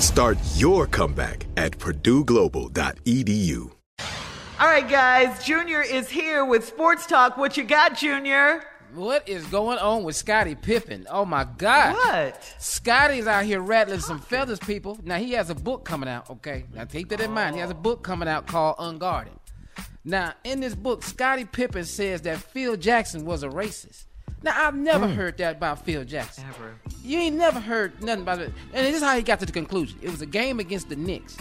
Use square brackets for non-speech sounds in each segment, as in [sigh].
Start your comeback at purdueglobal.edu. All right, guys, Junior is here with Sports Talk. What you got, Junior? What is going on with Scottie Pippen? Oh my God! What? Scottie's out here rattling some feathers, people. Now he has a book coming out. Okay, now take that in mind. He has a book coming out called Unguarded. Now, in this book, Scottie Pippen says that Phil Jackson was a racist. Now, I've never Hmm. heard that about Phil Jackson. Ever. You ain't never heard nothing about it. And this is how he got to the conclusion. It was a game against the Knicks.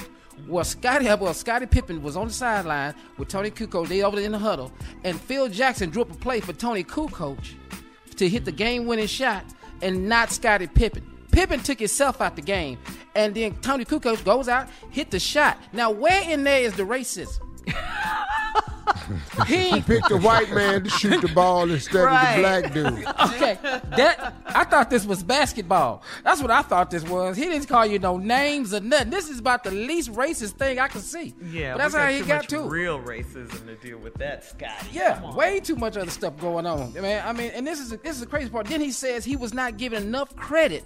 Well, Scottie, well, Scottie Pippen was on the sideline with Toni Kukoc. They over there in the huddle, and Phil Jackson drew up a play for Toni Kukoc to hit the game-winning shot, and not Scottie Pippen. Pippen took himself out the game, and then Toni Kukoc goes out, hit the shot. Now, where in there is the racism? [laughs] He [laughs] picked a white man to shoot the ball instead Right. of the black dude. Okay, that I thought this was basketball. That's what I thought this was. He didn't call you no names or nothing. This is about the least racist thing I can see. Yeah, but that's how he too got much to. real racism to deal with that, Scottie. Yeah, way too much other stuff going on. Man, I mean, and this is this is the crazy part. Then he says he was not given enough credit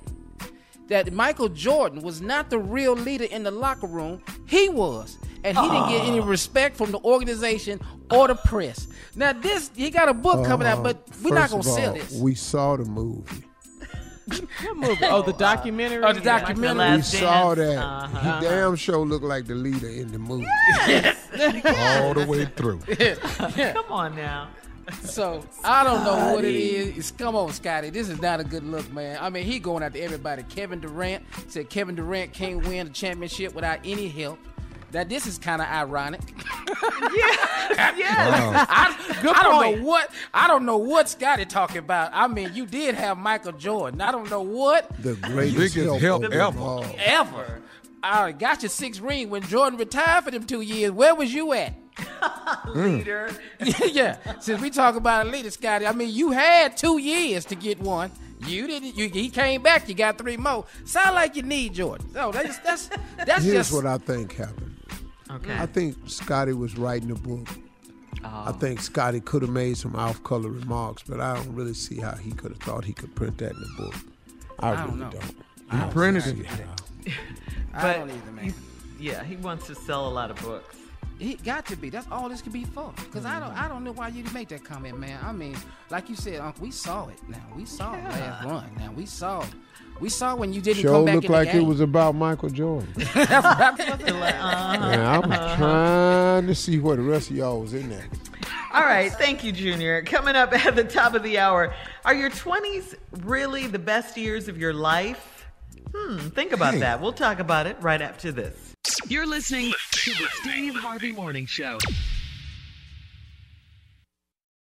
that Michael Jordan was not the real leader in the locker room. He was. And he didn't get any respect from the organization or the press. Now this he got a book coming out, but we're not gonna of sell all, this. We saw the movie. [laughs] What movie? Oh, the documentary. Oh, the documentary. we saw that. Uh-huh. He damn sure looked like the leader in the movie. [laughs] All the way through. [laughs] Come on now. So I don't know what it is. It's- come on, Scottie. This is not a good look, man. I mean, he going after everybody. Kevin Durant said Kevin Durant can't win the championship without any help. Now this is kind of ironic. [laughs] Yeah. [laughs] I, Good I don't point. know what I don't know what Scottie talking about. I mean, you did have Michael Jordan. I don't know what The greatest Biggest help, help ever. ever. I got your sixth ring when Jordan retired for them two years. Where was you at? [laughs] Leader. yeah. Since we talk about a leader, Scottie, I mean, you had two years to get one. You didn't. You, he came back. You got three more. Sound like you need Jordan. No, that's that's that's Here's just what I think happened. Okay. I think Scottie was writing the book I oh. think Scottie could have made some off-color remarks, but I don't really see how he could have thought he could print that in the book. I, I don't really don't. I He don't printed it. [laughs] I don't either, man. yeah, he wants to sell a lot of books. He got to be. That's all this could be for. Cause I don't, I don't know why you make that comment, man. I mean, like you said, Uncle, we saw it. Now we saw it [laughs] last run. Now we saw, we saw when you didn't Show come back looked in the like it was about Michael Jordan. [laughs] That's what I'm like. I was trying to see where the rest of y'all was in there. All right, thank you, Junior. Coming up at the top of the hour, are your 20s really the best years of your life? Hmm, think about Hey. that. We'll talk about it right after this. You're listening to the Steve Harvey Morning Show.